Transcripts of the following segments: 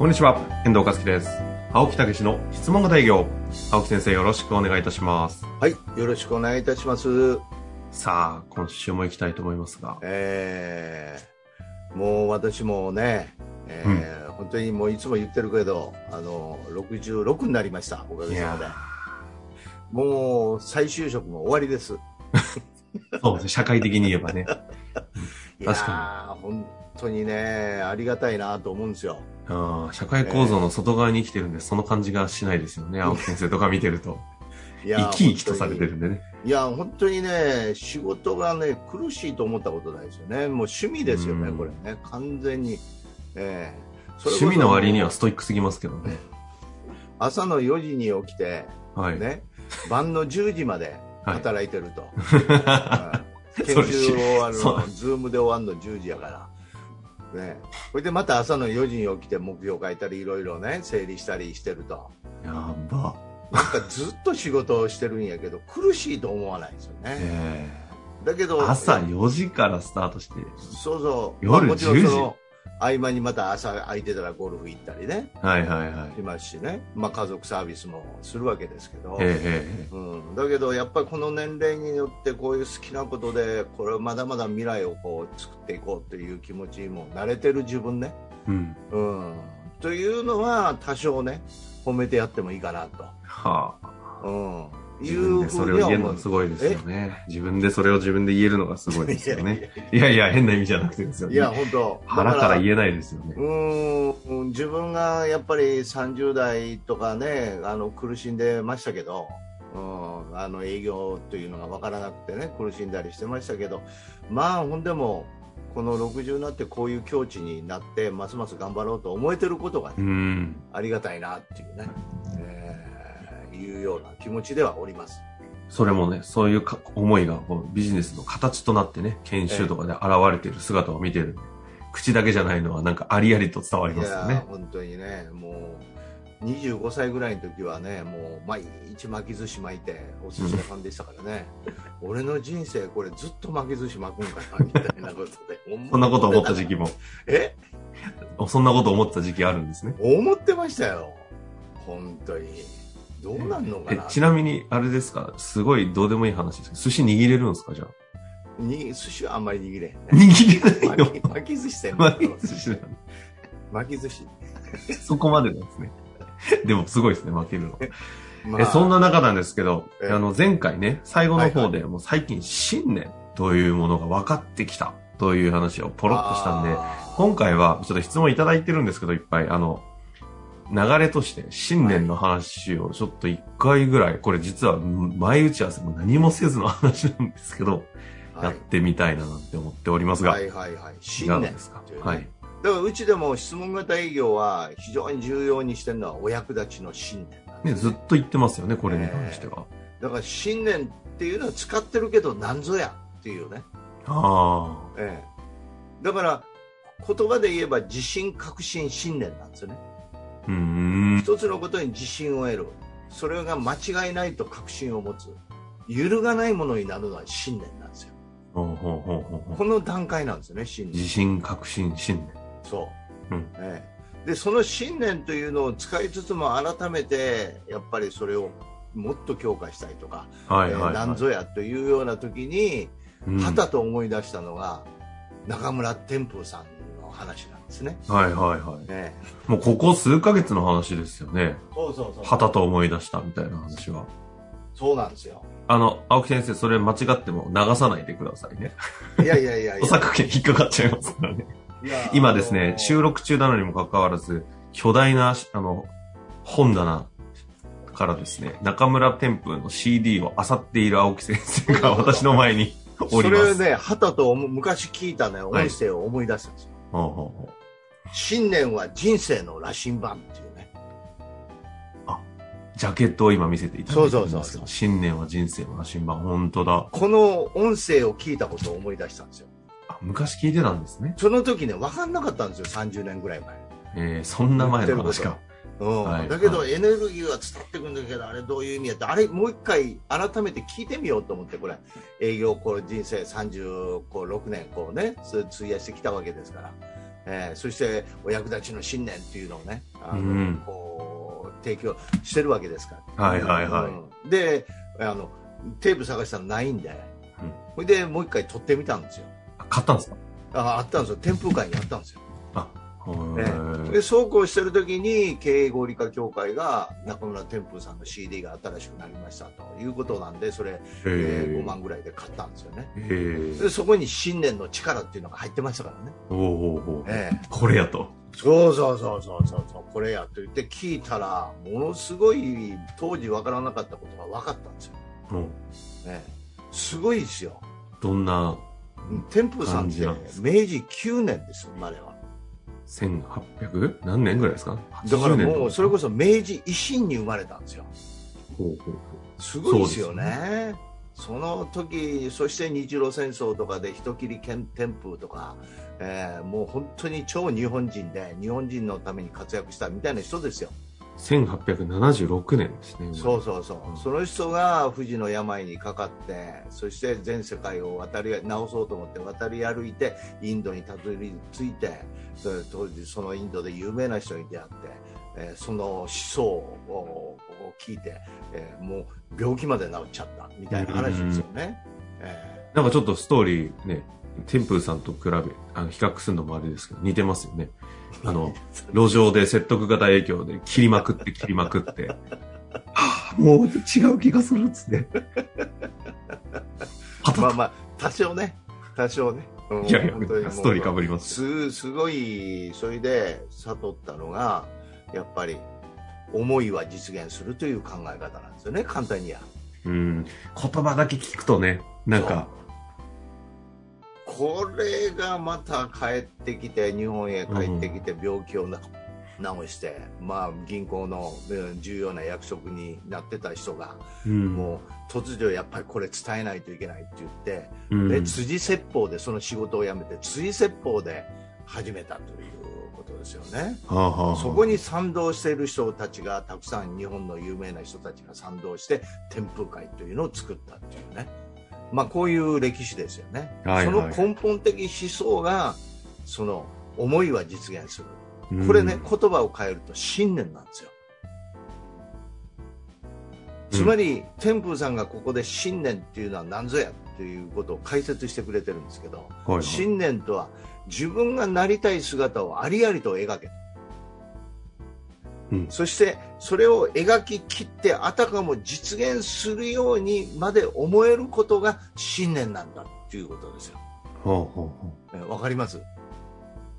こんにちは、遠藤和樹です。青木武の質問型営業。青木先生よろしくお願いいたします。はい、よろしくお願いいたします。さあ、今週も行きたいと思いますが。えー、もう私もね、えー本当にもういつも言ってるけど、あの、66になりました、おかげさまで。もう再就職も終わりです。そうですね、社会的に言えばね。確ー本当にね、ありがたいなと思うんですよ。あー社会構造の外側に生きてるんで、その感じがしないですよね、青木先生とか見てると。いや生き生きとされてるんでね。いや、本当にね、仕事がね、苦しいと思ったことないですよね。もう趣味ですよね、うんこれね。完全に。ええそれこそ趣味の割にはストイックすぎますけどね。朝の4時に起きて、はい。ね、晩の10時まで はい働いてると。うんそ研終わるの、ズームで終わるの10時やから。ね。それでまた朝の4時に起きて目標書いたり、いろいろね、整理したりしてると。やば。なんかずっと仕事をしてるんやけど、苦しいと思わないですよね。えだけど、ー朝4時からスタートして。そうそう。夜もちろん10時その合間にまた朝空いてたらゴルフ行ったりね、はいはいはい。しますしね。まあ家族サービスもするわけですけど。えうん、だけどやっぱりこの年齢によってこういう好きなことでこれまだまだ未来をこう作っていこうという気持ちにも慣れてる自分ね、うん。うん、というのは多少ね褒めてやってもいいかなと、はあ。うん、い自分うでそれを言えるのはすごいですよね。自分でそれを自分で言えるのがすごいですよね。いやいや、変な意味じゃなくてですよね。いや本当腹からえ言えないですよね。うん自分がやっぱり30代とかねあの苦しんでましたけど、うん、あの営業というのが分からなくてね苦しんだりしてましたけどまあほんでもこの60になってこういう境地になってますます頑張ろうと思えてることが、ねうん。ありがたいなっていうね、えーいうような気持ちではおります。それもね、そういうか思いがこうビジネスの形となってね、研修とかで現れている姿を見てるんで、口だけじゃないのはなんかありありと伝わりますよね。本当にねもう25歳ぐらいの時はねもう毎日巻き寿司巻いてお寿司屋さんでしたからね 俺の人生これずっと巻き寿司巻くんかなみたいなことでそんなこと思った時期も、え？そんなこと思ってた時期あるんですね。思ってましたよ本当にどうなんのかな、えちなみに、あれですか？すごいどうでもいい話ですけど、寿司握れるんですか？じゃあ。に寿司はあんまり握れへんね。握れないよ巻。き巻き寿司せん巻き寿司巻き寿司、そこまでなんですね。でもすごいですね、負けるの。まえそんな中なんですけど、え。えあの前回ね、最後の方で、もう最近信念というものが分かってきたという話をポロッとしたんで、あ今回はちょっと質問いただいてるんですけど、いっぱい、あの、流れとして信念の話をちょっと一回ぐらい、これ実は前打ち合わせも何もせずの話なんですけど、ーやってみたいななんて思っておりますが、はいいはい。はいか信念がですか？はい。だからうちでも質問型営業は非常に重要にしてるのはお役立ちの信念なんね、ですずっと言ってますよね、これに関しては。だから信念っていうのは使ってるけど何ぞやっていうね、あええ、だから言葉で言えば自信確信信念なんですよね。一つのことに自信を得る。それが間違いないと確信を持つ。揺るがないものになるのは信念なんですよ。この段階なんですよね信念。自信、確信、信念。そう、うん。ええ。でその信念というのを使いつつも改めてやっぱりそれをもっと強化したいとか、はいはい、はい。えー何ぞやというような時に、うん。はたと思い出したのが中村天風さんの話なんですね。はいはいはい。えもうここ数ヶ月の話ですよね。そうそうそうはたと思い出したみたいな話は。そうなんですよ。あの、青木先生、それ間違っても流さないでくださいね。いやいやいやいや。著作権引っかかっちゃいますからね。今ですね、収録録中なのにもかかわらず、巨大な、あの、本棚からですね、中村天風の CD を漁っている青木先生が 私の前におそります。れね、はたと昔聞いたね、音はい声を思い出したんですよ。ほうほうほ新年は人生の羅針盤っていうね。ジャケットを今見せていただいてるんですけど、そうそうそう新年は人生の羅針盤、本当だ。この音声を聞いたことを思い出したんですよ。あ昔聞いてたんですね。その時ね、分かんなかったんですよ、30年ぐらい前。えー、そんな前の話か。うんはいだけど、エネルギーは伝わってくるんだけど、あれどういう意味やって、あれもう一回改めて聞いてみようと思って、これ、営業こう人生36年こうね、つ費やしてきたわけですから、えーそしてお役立ちの信念っていうのをね、あのうん。こう提供してるわけですから。はいはいはい。うん。であの、テープ探したらないんで、うん。それでもう一回撮ってみたんですよ。あ買ったんですか？ああったんですよ、天風会にあったんですよ。でそうこうしてる時に経営合理化協会が中村天風さんの CD が新しくなりましたということなんでそれ、えー5万ぐらいで買ったんですよね。でそこに信念の力っていうのが入ってましたからね、おーおええ。これやと。そうそうそうそうそうそうこれやと言って聞いたらものすごい当時わからなかったことが分かったんですよ、う。んええ。すごいですよ。どんな天風さんって明治9年です生まれは 1800? 何年ぐらいですか？だから80年ともうそれこそ明治維新に生まれたんですよほうほうほすごいですよね。その時そして日露戦争とかで人切り天風とか、えーもう本当に超日本人で日本人のために活躍したみたいな人ですよ。う1876年ですね。そうそうそう、うんその人が不治の病にかかってそして全世界を渡り治そうと思って渡り歩いてインドにたどり着いて当時そのインドで有名な人に出会って、えーその思想をを聞いて、えーもう病気まで治っちゃったみたいな話ですよね。えなんかちょっとストーリーね、天風さんと比べ、あの比較するのもあれですけど、似てますよね。あの、路上で説得型影響で切りまくって切りまくって、はあ、もう違う気がするっつって。まあまあ多少ね多少ね。うんいやいやストーリーかぶりますすすごいそれで悟ったのがやっぱり思いは実現するという考え方なんですよね簡単には。うん、言葉だけ聞くとね、なんか、これがまた帰ってきて日本へ帰ってきて病気をな治して、まあ、銀行のうん重要な役職になってた人が、うん、もう突如やっぱりこれ伝えないといけないって言って、うん、で辻説法でその仕事を辞めて辻説法で始めたということですよね。はあはあはあ。そこに賛同している人たちがたくさん日本の有名な人たちが賛同して天風会というのを作ったっていうね、まあ、こういう歴史ですよね、はいはい。その根本的思想がその思いは実現する。うん。これね、言葉を変えると信念なんですよ。つまり、天風さんがここで信念っていうのは何ぞやっていうことを解説してくれてるんですけど、はいはい。信念とは自分がなりたい姿をありありと描けとうん。そしてそれを描き切ってあたかも実現するようにまで思えることが信念なんだっていうことですよ。はあはあはあえわかります？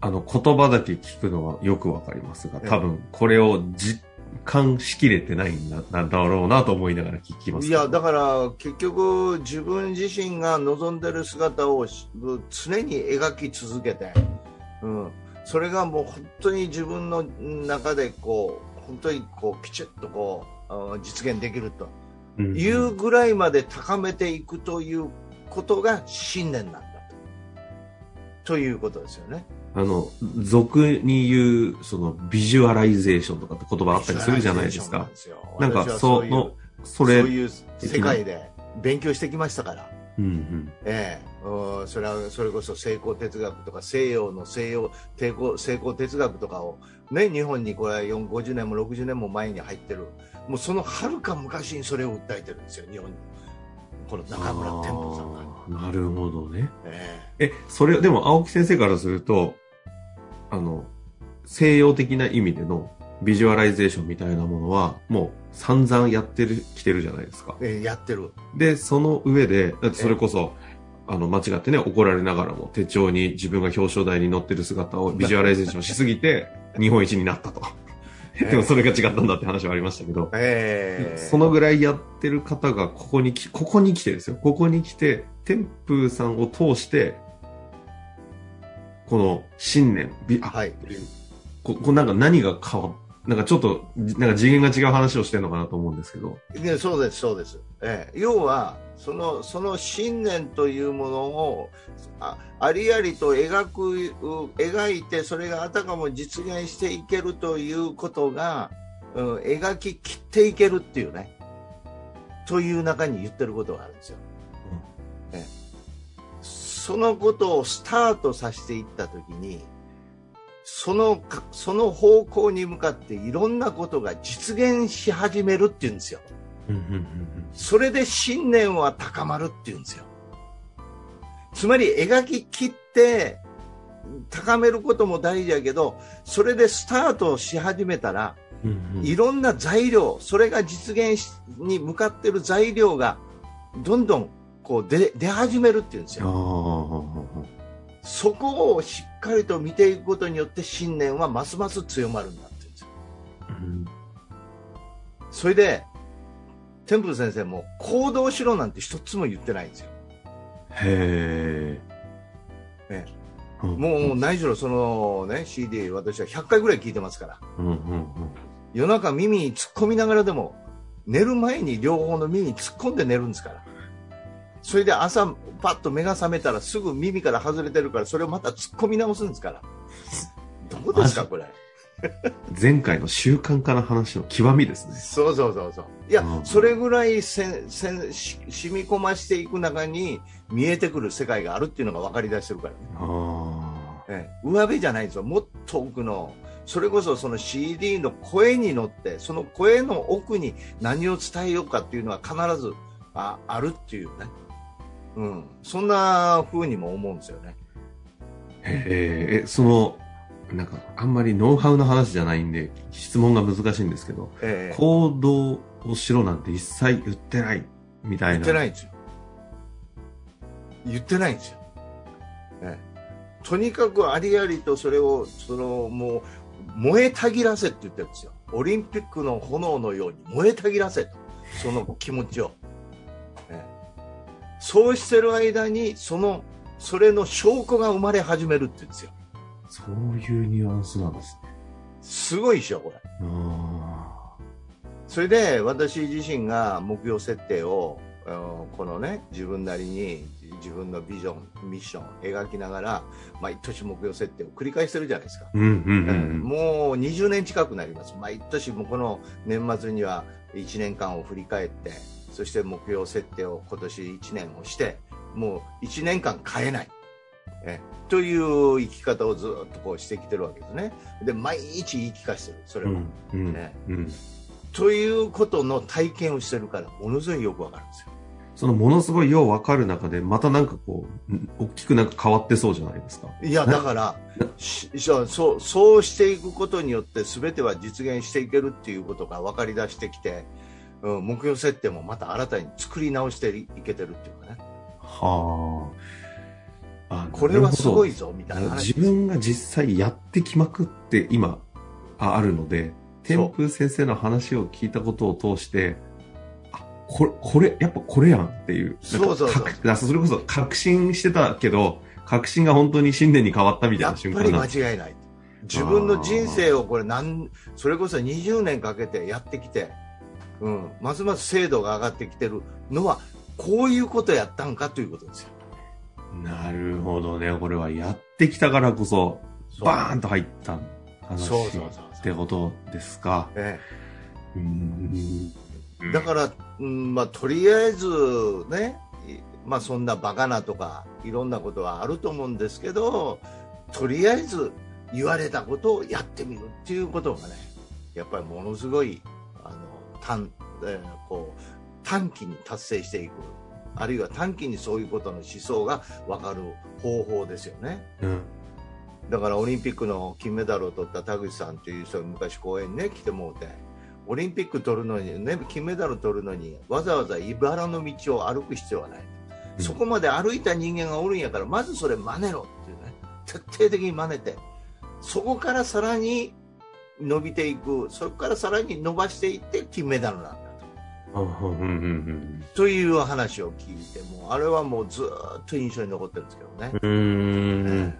あの、言葉だけ聞くのはよくわかりますが、ええ。多分、これを実感しきれてないんだなんだろうなと思いながら聞きますいやだから結局自分自身が望んでる姿をし常に描き続けて、うん、それがもう本当に自分の中でこう本当にこうきちっとこうあ実現できるとうんいうぐらいまで高めていくということが信念なんだとということですよね。あの、俗に言う、その、ビジュアライゼーションとかって言葉あったりするじゃないですか。なんか、そそういうの、そそうれ、いう世界で勉強してきましたから。うんうん。ええ、うんそれはそれこそ成功哲学とか西洋の西洋成功成功哲学とかを、ね、日本にこれは4 50年も60年も前に入ってる。もうそのはるか昔にそれを訴えてるんですよ日本に。この中村天風さんが、なるほどね。え。え、それ、でも青木先生からすると、あの、西洋的な意味でのビジュアライゼーションみたいなものは、もう散々やってる、きてるじゃないですか。えええやってるで、その上で、だってそれこそ、あの、間違ってね、怒られながらも手帳に自分が表彰台に乗ってる姿をビジュアライゼーションしすぎて、日本一になったと。でもそれが違ったんだって話はありましたけど、ええそのぐらいやってる方がここにき、ここに来てですよ。ここに来て、天風さんを通して、この信念、びあはい。ここなんか何が変わなんかちょっと、なんか次元が違う話をしてるのかなと思うんですけど。ね、そうです、そうです。ええ、要は、その、その信念というものを、あありありと描く、う描いて、それがあたかも実現していけるということが、うん、描き切っていけるっていうね、という中に言ってることがあるんですよ。ええ、そのことをスタートさせていったときに、そのか、その方向に向かっていろんなことが実現し始めるっていうんですよ。それで信念は高まるっていうんですよ。つまり描き切って高めることも大事やけど、それでスタートし始めたら、うんうんうんいろんな材料、それが実現しに向かってる材料がどんどんこう出出始めるっていうんですあよ。ーそこをしっかりと見ていくことによって信念はますます強まるんだって言うんですよ。うんそれで、テンプル先生も行動しろなんて一つも言ってないんですよ。へええ。んもう何しろそのね CD 私は100回ぐらい聞いてますからうんうんうん夜中耳に突っ込みながらでも寝る前に両方の耳に突っ込んで寝るんですからそれで朝パッと目が覚めたらすぐ耳から外れてるからそれをまた突っ込み直すんですから。どうですかこれ。前回の習慣化の話の極みですね。そうそうそうそう。いや、うん。それぐらいせんせんし染み込ましていく中に見えてくる世界があるっていうのが分かり出してるから。ねあええ、上辺じゃないんですよ、もっと奥の、それこそその CD の声に乗って、その声の奥に何を伝えようかっていうのは必ずああるっていうね、うん、そんな風にも思うんですよね。え、え、その、なんか、あんまりノウハウの話じゃないんで、質問が難しいんですけど、ええ行動をしろなんて一切言ってない、みたいな。言ってないんですよ。言ってないんですよ。ええとにかくありありとそれを、そのもう、燃えたぎらせって言ってるんですよ。オリンピックの炎のように燃えたぎらせと。その気持ちを。ええそうしてる間に、その、それの証拠が生まれ始めるって言うんですよ。そういうニュアンスなんですね。すごいでしょ、これ。あそれで私自身が目標設定をこのね自分なりに自分のビジョンミッション描きながら毎年目標設定を繰り返してるじゃないですか。もう20年近くなります毎年もうこの年末には1年間を振り返ってそして目標設定を今年1年をしてもう1年間変えないえという生き方をずっとこうしてきてるわけですねで毎日言い聞かせてるそれは、うんうんねうん。ということの体験をしてるからものすごいよくわかるんですよ。そのものすごいようわかる中で、またなんかこう、ん大きくなんか変わってそうじゃないですか。いやなだからしそうそうしていくことによって全ては実現していけるっていうことが分かり出してきて、うん、目標設定もまた新たに作り直していけてるっていうかねはあ。あこれはすごいぞみたいな話自分が実際やってきまくって今ああるので、天風先生の話を聞いたことを通して、あ、これ、これ、やっぱこれやんっていう。そうそうそうかそれこそ確信してたけど、確信が本当に信念に変わったみたいやなっぱり間瞬間なんです。違いない自分の人生をこれなんそれこそ20年かけてやってきて、うん、ますます精度が上がってきてるのはこういうことやったんかということですよ。なるほどね。これはやってきたからこそ、そうバーンと入った話そうそうそうってことですか。だから、うんまあ、とりあえずね、いまあ、そんなバカなとかいろんなことはあると思うんですけどとりあえず言われたことをやってみるっていうことがねやっぱりものすごい短,、えーこう短期に達成していく。あるいは短期にそういうことの思想が分かる方法ですよね。うん。だからオリンピックの金メダルを取った田口さんという人が昔公演ね来てもうて。オリンピック取るのにね金メダル取るのにわざわざ茨の道を歩く必要はない、うん。そこまで歩いた人間がおるんやからまずそれ真似ろっていうね。徹底的に真似て。そこからさらに伸びていく。そこからさらに伸ばしていって金メダルなんだと。うんうんうんうん。という話を聞いてもうあれはもうずーっと印象に残ってるんですけどね。うーんえ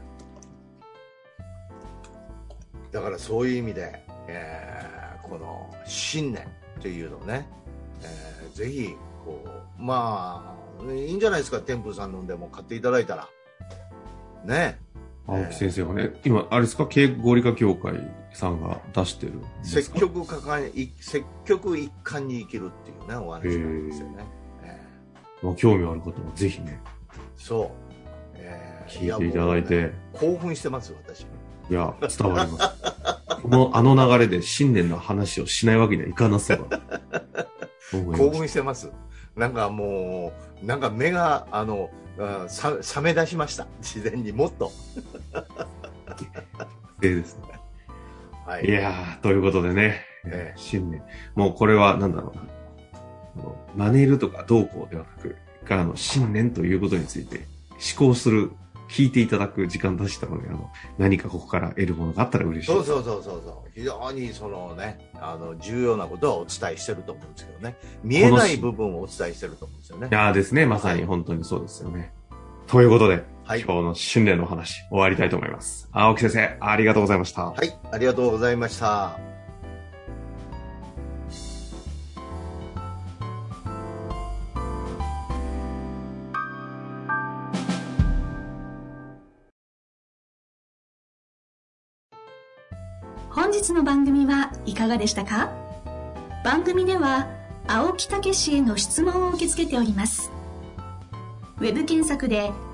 だからそういう意味で、えーこの信念というのをね、えーぜひこうまあいいんじゃないですか。天風さんのんでも買っていただいたら。ね。青木先生はね、今、あれですか、敬語理科協会さんが出してる積か？極果敢い積極一貫に生きるっていうねお話なんですよね、えまあ、興味ある方はぜひね、ーそう、えー聞いていただいて、ね興奮してます私いや、伝わります。この、あの流れで新年の話をしないわけにはいかなそうだ。思い興奮してます。なんかもうなんか目があのうんさ覚め出しました。自然にもっと。た。でですね。はいいやー、ということでね、ええ新年。もうこれは、なんだろうな。あの真似るとかどうこうではなく、からの新年ということについて思考する、聞いていただく時間出したので、あの、何かここから得るものがあったら嬉しい。そうそうそうそうそう非常にそのねあの重要なことはお伝えしてると思うんですけどね見えない部分をお伝えしてると思うんですよねいやーですね、まさに本当にそうですよね。ということで、はい今日の新年のお話、終わりたいと思います。青木先生、ありがとうございました。はいありがとうございました本日の番組はいかがでしたか？番組では青木武氏への質問を受け付けておりますウェブ検索で「